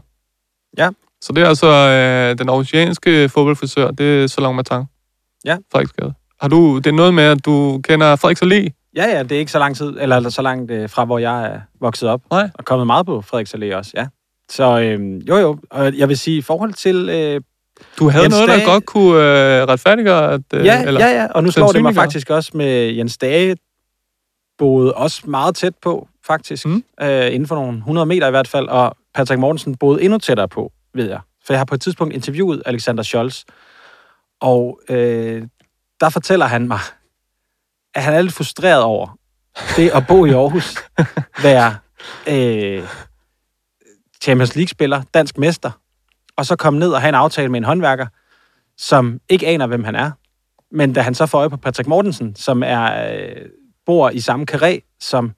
Ja. Så det er altså øh, den oceanske fodboldfrisør, det er Salon Matin. Ja. Frederiksgade. Har du, det er noget med, at du kender Frederiks Allé? Ja, ja, det er ikke så lang tid, eller så langt øh, fra, hvor jeg er vokset op. Nej. Og kommet meget på Frederiks Allé også, ja. Så øh, jo, jo, og jeg vil sige, i forhold til... Øh, Du havde Jens noget, der Dage- godt kunne øh, retfærdiggøre, at... Øh, ja, ja, ja, og nu slår det mig faktisk også med Jens Dage, boede også meget tæt på, faktisk. Mm. Øh, inden for nogle 100 meter i hvert fald, og Patrick Mortensen boede endnu tættere på, ved jeg. For jeg har på et tidspunkt interviewet Alexander Scholz, og øh, der fortæller han mig, at han er lidt frustreret over det at bo i Aarhus, være øh, Champions League-spiller, dansk mester, og så komme ned og have en aftale med en håndværker, som ikke aner, hvem han er. Men da han så får øje på Patrick Mortensen, som er øh, bor i samme karé som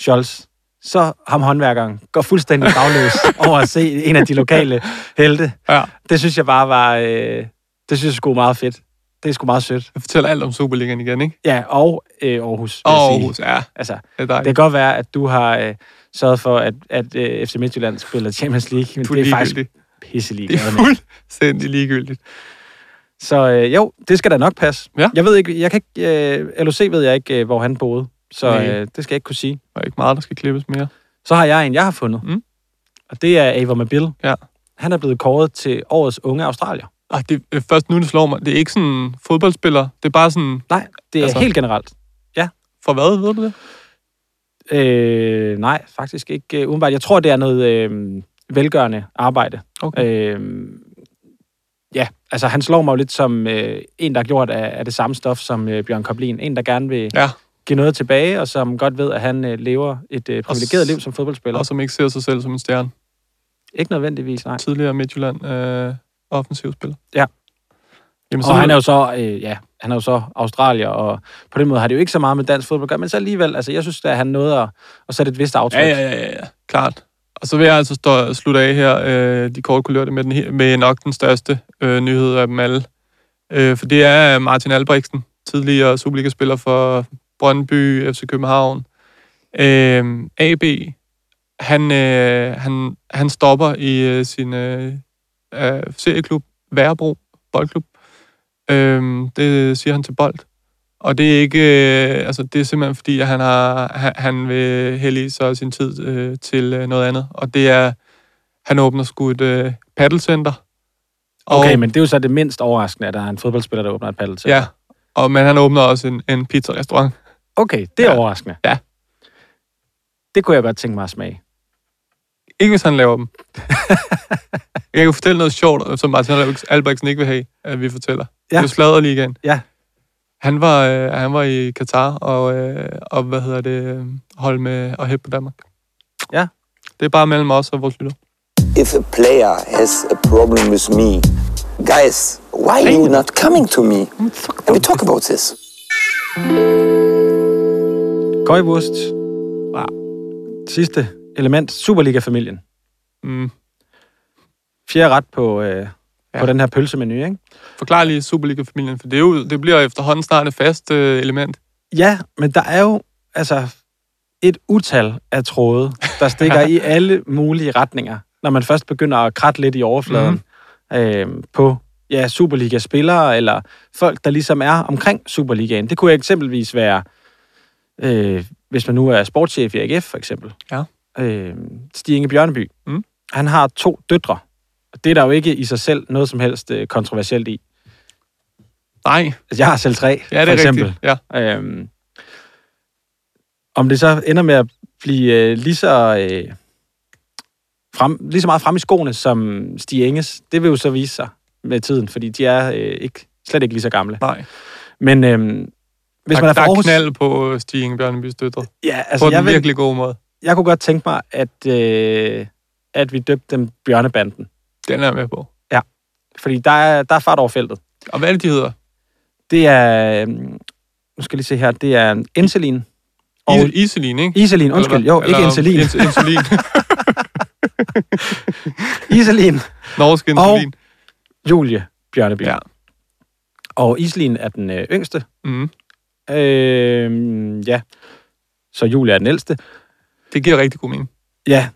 Scholz, så ham håndværkeren går fuldstændig bagløs over at se en af de lokale helte. Ja. Det synes jeg bare var... Øh, det synes jeg sgu meget fedt. Det er sgu meget sødt. Jeg fortæller alt om Superligaen igen, ikke? Ja, og øh, Aarhus. Og sige. Aarhus, ja. Altså, Det det kan godt være, at du har øh, sørget for, at, at øh, FC Midtjylland spiller Champions League, men Du det er faktisk ligegyldigt. pisselig Det er fuldstændig ligegyldigt. Så øh, jo, det skal da nok passe. Ja. Jeg ved ikke, jeg kan ikke, øh, LOC ved jeg ikke, øh, hvor han boede, så Nej. øh, det skal jeg ikke kunne sige. Der er ikke meget, der skal klippes mere. Så har jeg en, jeg har fundet, Mm. og det er Ava Mabil. Ja. Han er blevet kåret til årets unge australier. Ej, det er først nu, det slår mig. Det er ikke sådan en fodboldspiller. Det er bare sådan... Nej, det er Altså- helt generelt. For hvad, ved du det? Øh, nej, faktisk ikke øh, umiddelbart. Jeg tror, det er noget øh, velgørende arbejde. Okay. Øh, ja, altså han slår mig jo lidt som øh, en, der har gjort af, af det samme stof som øh, Bjørn Koblin. En, der gerne vil Ja. give noget tilbage, og som godt ved, at han øh, lever et øh, privilegeret liv som fodboldspiller. Og som ikke ser sig selv som en stjerne. Ikke nødvendigvis, nej. Tidligere Midtjylland øh, offensivspiller. Ja. Jamen, Og han er jo så, øh, ja, han er jo så australier, og på den måde har det jo ikke så meget med dansk fodbold at gøre, men så alligevel, altså jeg synes, at han nåede at, at sætte et vist aftryk. Ja, ja, ja, ja. Klart. Og så vil jeg altså stå, slutte af her, øh, de korte kulørte, med, den, med nok den største øh, nyhed af dem alle. Øh, for det er Martin Albrechtsen, tidligere Superliga-spiller for Brøndby, FC København. Øh, AB, han, øh, han, han stopper i øh, sin øh, øh, serieklub, Værebro Boldklub. Øh, det siger han til Bold. Og det er ikke, øh, altså det er simpelthen fordi, at han, har, han, han vil hælde så sin tid øh, til øh, noget andet. Og det er, han åbner sgu et øh, paddlecenter. Okay, men det er jo så det mindst overraskende, at der er en fodboldspiller, der åbner et paddlecenter. Ja, og, men han åbner også en, en pizza-restaurant. Okay, det er Ja. overraskende. Ja. Det kunne jeg godt tænke mig at smage. Ikke hvis han laver dem. jeg kan fortælle noget sjovt, som Martin Albrechtsen ikke vil have, at vi fortæller. Ja. Det er Sladderligaen. Ja. Han var, øh, han var i Katar og, øh, og hvad hedder det, øh, hold med og hæppe på Danmark. Ja. Det er bare mellem os og vores lytter. If a player has a problem with me, guys, why are you not coming to me? And we talk about this. Køjvurst. Wow. Sidste element. Superliga-familien. Mm. Fjerde ret på, øh, Ja. på den her pølsemenu, ikke? Forklar lige Superliga-familien, for det, er jo, det bliver efterhånden snart et fast øh, element. Ja, men der er jo altså et utal af tråde, der stikker i alle mulige retninger, når man først begynder at kratte lidt i overfladen mm. øh, på ja, Superliga-spillere, eller folk, der ligesom er omkring Superligaen. Det kunne eksempelvis være, øh, hvis man nu er sportschef i AGF, for eksempel. Ja. Øh, Stig Inge Bjørneby. Mm. Han har to døtre. Det er der jo ikke i sig selv noget som helst øh, kontroversielt i. Nej, Altså, jeg har selv tre, ja, det for er eksempel. rigtigt. Ja. Øhm, om det så ender med at blive øh, lige så øh, frem, lige så meget frem i skoene som Stig Enges, det vil jo så vise sig med tiden, fordi de er øh, ikke, slet ikke lige så gamle. Nej. Men øhm, hvis der, man er der for er Aarhus, knald på Stig Inge Bjørnebys døtre. ja, Altså, altså, på jeg, den vil, virkelig gode måde. Jeg kunne godt tænke mig, at, øh, at vi døbte dem Bjørnebanden. Den er jeg med på. Fordi der er, der er fart over feltet. Og hvad er det, de hedder? Det er, øhm, nu skal jeg lige se her, det er Inselin. Og Is- Iselin, ikke? Iselin, undskyld, Eller jo, hvad? ikke Eller Inselin. Ins- insulin. Iselin. Norsk insulin. Julie Bjørneby. Ja. Og Iselin er den øh, yngste. Mm. Øh, ja. Så Julie er den ældste. Det giver rigtig god mening. Ja.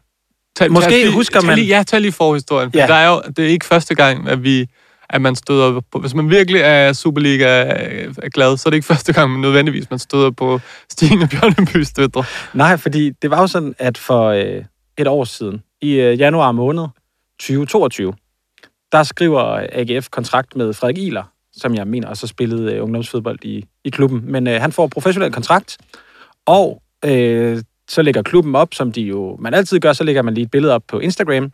Tag, Måske tag husker tag man- Lige, ja, tag lige forhistorien. For Ja. der er jo, det er ikke første gang, at vi at man støder på, hvis man virkelig er Superliga er er glad, så er det ikke første gang, man nødvendigvis man støder på Stine Bjørnebys døtre. Nej, fordi det var jo sådan, at for øh, et år siden, i øh, januar måned 2022, der skriver AGF kontrakt med Frederik Iler, som jeg mener også har spillet øh, ungdomsfodbold i, i klubben. Men øh, han får professionel kontrakt, og øh, så lægger klubben op, som de jo man altid gør, så lægger man lige et billede op på Instagram.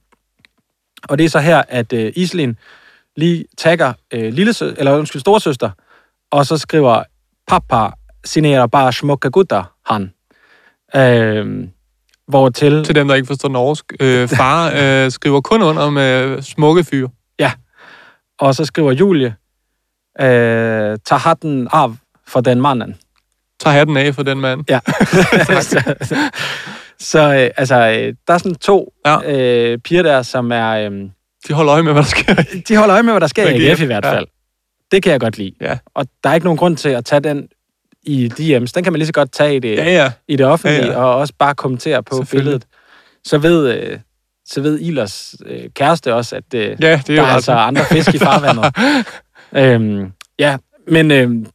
Og det er så her, at øh, Iselin lige tagger øh, lille eller undskyld, storesøster, og så skriver, pappa signerer bare smukke gutter, han. Øh, hvor til... Til dem, der ikke forstår norsk. Øh, far øh, skriver kun under med smukke fyre. Og så skriver Julie, øh, tag hatten af for den manden. Tag hatten af for den mand. Ja. så så øh, altså, øh, der er sådan to Ja. øh, piger der, som er... Øh, De holder øje med, hvad der sker. de holder øje med, hvad der sker i AGF, i hvert ja. fald. Det kan jeg godt lide. Ja. Og der er ikke nogen grund til at tage den i DM's. Den kan man lige så godt tage i det, Ja, ja. i det offentlige, Ja, ja. og også bare kommentere på billedet. Så ved, øh, så ved Ilers øh, kæreste også, at øh, Ja, det er der er altså andre fisk i farvandet. øhm, ja, men øhm,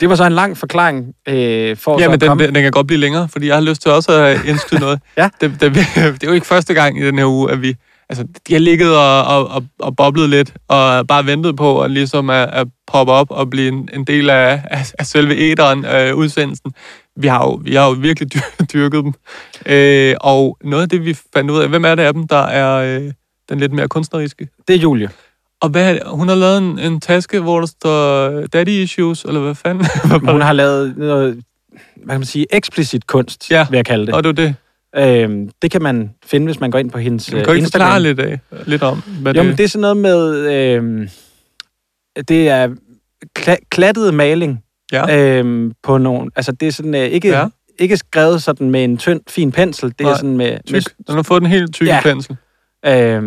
det var så en lang forklaring øh, for Ja, så men at den, komme... den kan godt blive længere, fordi jeg har lyst til også at indskyde noget. Ja. det, det, det er jo ikke første gang i den her uge, at vi... Altså, de har ligget og, og, og, og boblet lidt, og bare ventet på at, ligesom at, at poppe op og blive en, en del af, af, af selve æderen øh, udsendelsen. Vi har, jo, vi har jo virkelig dyr, dyrket dem. Øh, og noget af det, vi fandt ud af, hvem er det af dem, der er øh, den lidt mere kunstneriske? Det er Julie. Og hvad er det? Hun har lavet en, en taske, hvor der står daddy issues, eller hvad fanden? Hun har lavet noget, hvad kan man sige, eksplicit kunst, Ja. vil jeg kalde det. Og det er det. Øhm, det kan man finde, hvis man går ind på hendes øh, kan ikke Instagram. forklare lidt, af, lidt om, hvad Jo, men det er sådan noget med... Øh, det er kla- klattet maling Ja. øh, på nogle... Altså, det er sådan øh, ikke, Ja. ikke skrevet sådan med en tynd, fin pensel. Det er Nej, sådan med, Tyk. Den har fået en helt tyk Ja. pensel. med, øh,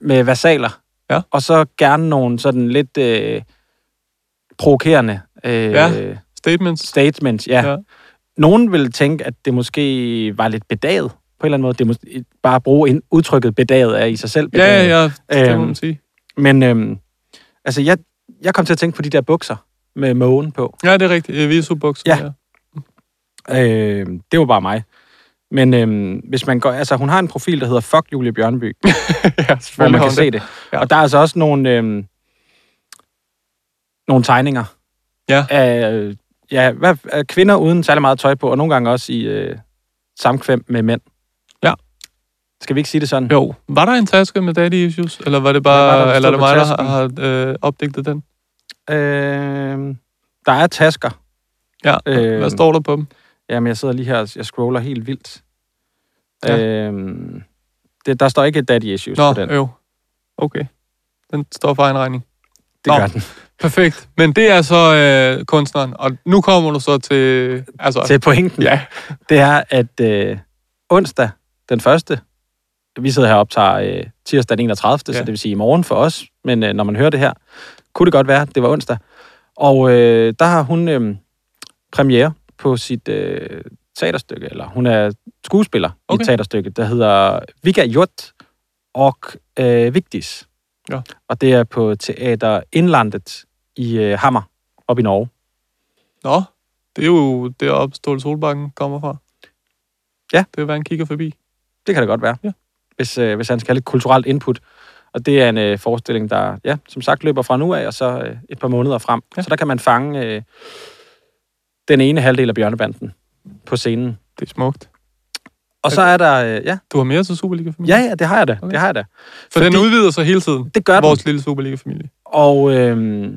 med versaler. Ja. Og så gerne nogle sådan lidt øh, provokerende øh, Ja. Statements. statements. Ja. Ja. ja. Nogen vil tænke, at det måske var lidt bedaget på en eller anden måde. Det måske bare at bruge ind- udtrykket bedaget er i sig selv Ja, bedaget. ja, ja. Det må Øhm, man sige. Men øhm, altså, jeg, jeg kom til at tænke på de der bukser med mågen på. Ja, det er rigtigt. Visubukser. Ja. Øh, det var bare mig. Men øh, hvis man går, altså hun har en profil, der hedder Fuck Julie Bjørnby, ja, hvor man kan hun se det. Ja. Og der er altså også nogle, øh, nogle tegninger Ja. af, ja, hvad, af kvinder uden særlig meget tøj på, og nogle gange også i øh, samkvem med mænd. Ja. Skal vi ikke sige det sådan? Jo. Var der en taske med daddy issues? Eller var det bare, var der, eller er det mig, der har, har øh, opdigtet den? Øh, der er tasker. Ja. Øh, Hvad står der på dem? Jamen, jeg sidder lige her, jeg scroller helt vildt. Ja. Øhm, det, der står ikke daddy issues Nå, på den. jo. Okay. Den står for egen regning. Det Nå. gør den. Perfekt. Men det er så øh, kunstneren. Og nu kommer du så til... Altså, Til pointen. Ja. Det er, at øh, onsdag den første, vi sidder her og optager øh, tirsdag den 31., ja. Så det vil sige i morgen for os, men øh, når man hører det her, kunne det godt være, det var onsdag. Og øh, der har hun øh, premiere på sit øh, teaterstykke, eller hun er skuespiller okay. i et teaterstykke, der hedder Viga Jot og øh, Vigdis. Ja. Og det er på Teater Indlandet i øh, Hammer, op i Norge. Nå, det er jo deroppe, Ståle Solbakken kommer fra. Ja. Det vil være en kigger forbi. Det kan det godt være, Ja. hvis, øh, hvis han skal have lidt kulturelt input. Og det er en øh, forestilling, der, ja, som sagt, løber fra nu af, og så øh, et par måneder frem. Ja. Så der kan man fange øh, den ene halvdel af bjørnebanden på scenen. Det er smukt. Og så er der, øh, ja, Du har mere til Superliga-familien? ja, ja, det har jeg da. Okay. Det har jeg da. For den udvider sig hele tiden. Det gør den. Vores lille Superliga-familie. Og øh,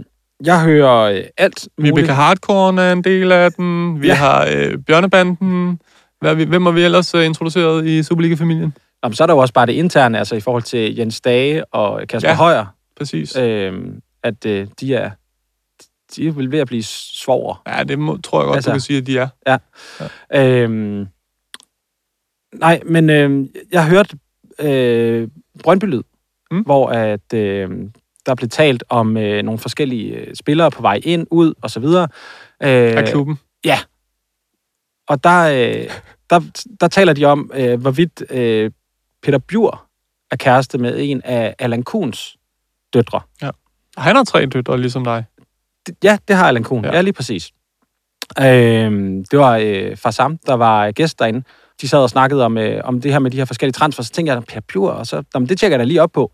jeg hører øh, alt muligt. Vibeke Hardcore er en del af den. Vi Ja. har øh, Bjørnebanden. Hvad vi, hvem har vi ellers øh, introduceret i Superliga-familien? Jamen, så er der jo også bare det interne, altså i forhold til Jens Dage og Kasper. Ja. Højer, Præcis. øh, at øh, de er de er vel ved at blive svoger. Ja, det må, tror jeg godt, Altså- du kan sige, at de er. Øhm, nej, men øh, jeg hørte øh, Brøndby Lyd, mm. Hvor at, øh, der blev talt om øh, nogle forskellige øh, spillere på vej ind, ud og så videre. Øh, Af klubben. og der, øh, der, der taler de om, øh, hvorvidt øh, Peter Bjur er kæreste med en af Allan Kuhns døtre. Og Han har tre døtre, ligesom dig. Ja, det har Allan Kuhn. Ja, Ja. lige præcis. Øhm, det var øh, Farsam, der var gæst derinde. De sad og snakkede om, øh, om det her med de her forskellige transfer. Så tænkte jeg, Per Pure, og så, jamen, det tjekker jeg da lige op på.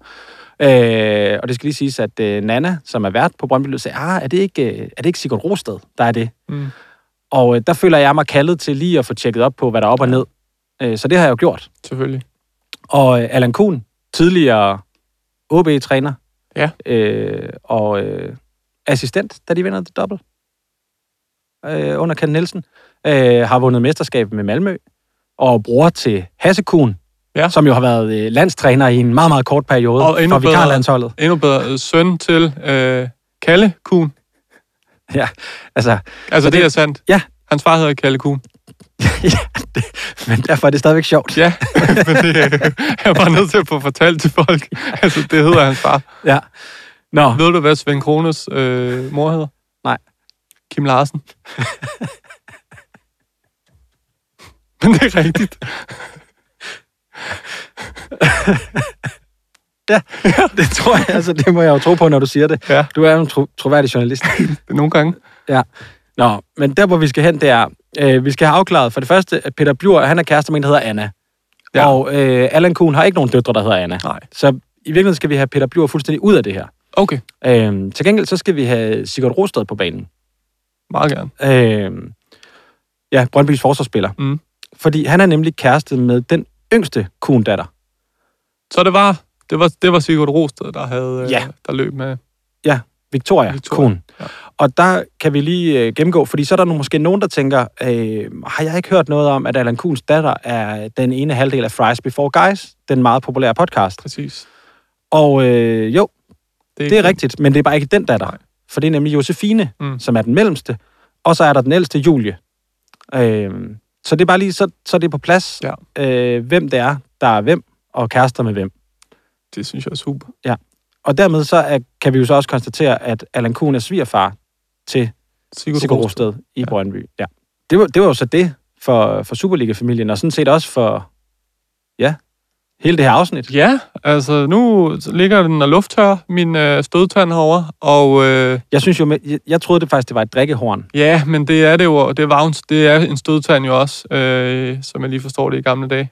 Øh, og det skal lige siges, at øh, Nana, som er vært på Brøndby, Lyd, sagde, ah, er det ikke, øh, er det ikke Sigurd Rosted, der er det? Mm. Og øh, der føler jeg mig kaldet til lige at få tjekket op på, hvad der er op og ned. Øh, så det har jeg jo gjort. Selvfølgelig. Og øh, Allan Kuhn, tidligere OB-træner, Ja. øh, og øh, assistent, da de vinder det dobbelt øh, under Ken Nielsen, øh, har vundet mesterskab med Malmø, og bror til Hasse Kuhn, Ja. som jo har været øh, landstræner i en meget, meget kort periode Og endnu for bedre- vikarlandsholdet. Endnu bedre øh, søn til øh, Kalle Kuhn. Ja, altså, Altså, det- det, er sandt. Ja. Hans far hedder Kalle Kuhn. ja, det, men derfor er det stadigvæk sjovt. Ja, men det jeg bare nødt til at få fortalt til folk. Altså, det hedder hans far. Ja. Nå, Ved du, hvad Svend Krones øh, mor hedder? Nej. Kim Larsen. Men det er rigtigt. det tror jeg, altså, det må jeg jo tro på, når du siger det. Ja. Du er jo en tro, troværdig journalist. Nogle gange. Nå, men der, hvor vi skal hen, det er, øh, vi skal have afklaret for det første, at Peter Bjur, han er kæreste med en, der hedder Anna. Ja. Ja. Og øh, Allan Kuhn har ikke nogen døtre, der hedder Anna. Nej. Så i virkeligheden skal vi have Peter Bjur fuldstændig ud af det her. Okay, Øh, til gengæld, så skal vi have Sigurd Rosted på banen. meget gerne. Øh, ja, Brøndbys forsvarsspiller. Mm. Fordi han er nemlig kæreste med den yngste Kuhn-datter. Så det var, det var, det var Sigurd Rosted, der, havde, øh, Ja. der løb med. Victoria, Victoria. Victoria, Kuhn. ja. Og der kan vi lige øh, gennemgå, fordi så er der nu måske nogen, der tænker, øh, har jeg ikke hørt noget om, at Allan Kuhns datter er den ene halvdel af Fries Before Guys, den meget populære podcast. Præcis. Og øh, jo, det er rigtigt, men det er bare ikke den datter. Nej. For det er nemlig Josefine, mm. Som er den mellemste, og så er der den ældste, Julie. Øh, så det er bare lige, så, så er det på plads, Ja. øh, hvem det er, der er hvem, og kærester med hvem. Det synes jeg er super. Og dermed så er, kan vi jo så også konstatere, at Allan Kuhn er svigerfar til Sigurd, Sigurd. Rosted i ja. Brøndby. Ja. Det, var, det var jo så det for, for Superliga-familien, og sådan set også for, ja, Hele det her afsnit. Ja, altså nu ligger den og lufttør, min øh, stødtand herovre, og øh, Jeg synes jo, jeg, jeg troede det faktisk, det var et drikkehorn. ja, men det er det jo, det er, vagns, det er en stødtand jo også, øh, som jeg lige forstår det i gamle dage.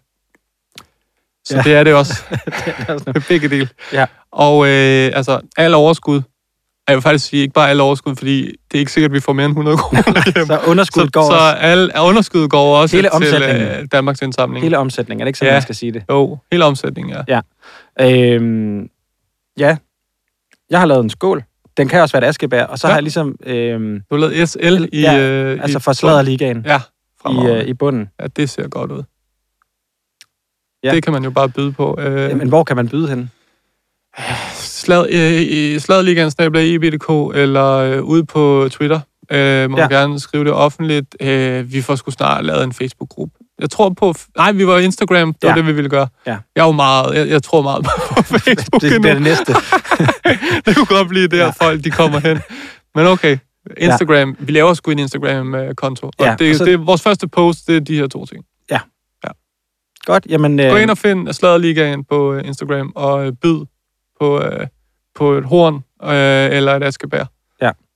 Så Ja. det er det også. er også begge dele. Ja. Og øh, altså, al overskud, jeg vil faktisk sige, ikke bare al overskud, fordi det er ikke sikkert, at vi får mere end 100 kroner. Så underskuddet går så, så også. al, underskuddet går også Hele til øh, Danmarks indsamling. Hele omsætningen, er det ikke sådan, Ja. man skal sige det? Jo, hele omsætningen, ja. Øhm, ja, jeg har lavet en skål. Den kan også være et askebær, og så Ja. har jeg ligesom... Øhm, Du har lavet SL i... ja, øh, altså for sladderligaen Ja, i, øh, i bunden. Ja, det ser godt ud. Ja. Ja. Det kan man jo bare byde på. Øh, Men hvor kan man byde hen? Slad, øh, i Sladligaen, EBDK, eller øh, ude på Twitter. Øh, må Ja. ja. gerne skrive det offentligt. Øh, vi får sgu snart lavet en Facebook-gruppe. Jeg tror på... Nej, vi var Instagram. Det var Ja. det, vi ville gøre. Ja. Jeg er jo meget... Jeg, jeg tror meget på Facebook Det, det er det næste. det kunne godt blive der, Ja. ja. folk de kommer hen. Men okay, Instagram. Vi laver sgu en Instagram-konto. Og Ja, det, og så- det, er vores første post, det er de her to ting. Godt, jamen... Gå Øh, ind og find Sladderligaen på øh, Instagram og øh, byd på, øh, på et horn øh, eller et askebær.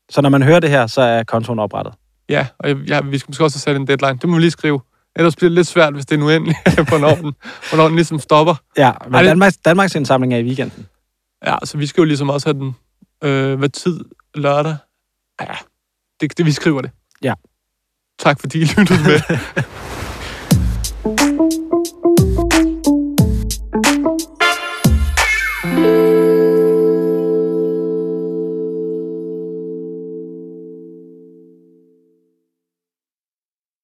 så når man hører det her, så er kontoen oprettet. Ja, og jeg, ja, vi skal måske også have sat en deadline. Det må vi lige skrive. Ellers bliver det lidt svært, hvis det er uendeligt, hvornår den, hvornår den ligesom stopper. Ja, men Ej, Danmarks, Danmarks indsamling er i weekenden. Ja, så vi skal jo ligesom også have den, øh, hvad tid lørdag. Ja, det, det, vi skriver det. Ja. Tak fordi I lyttede med.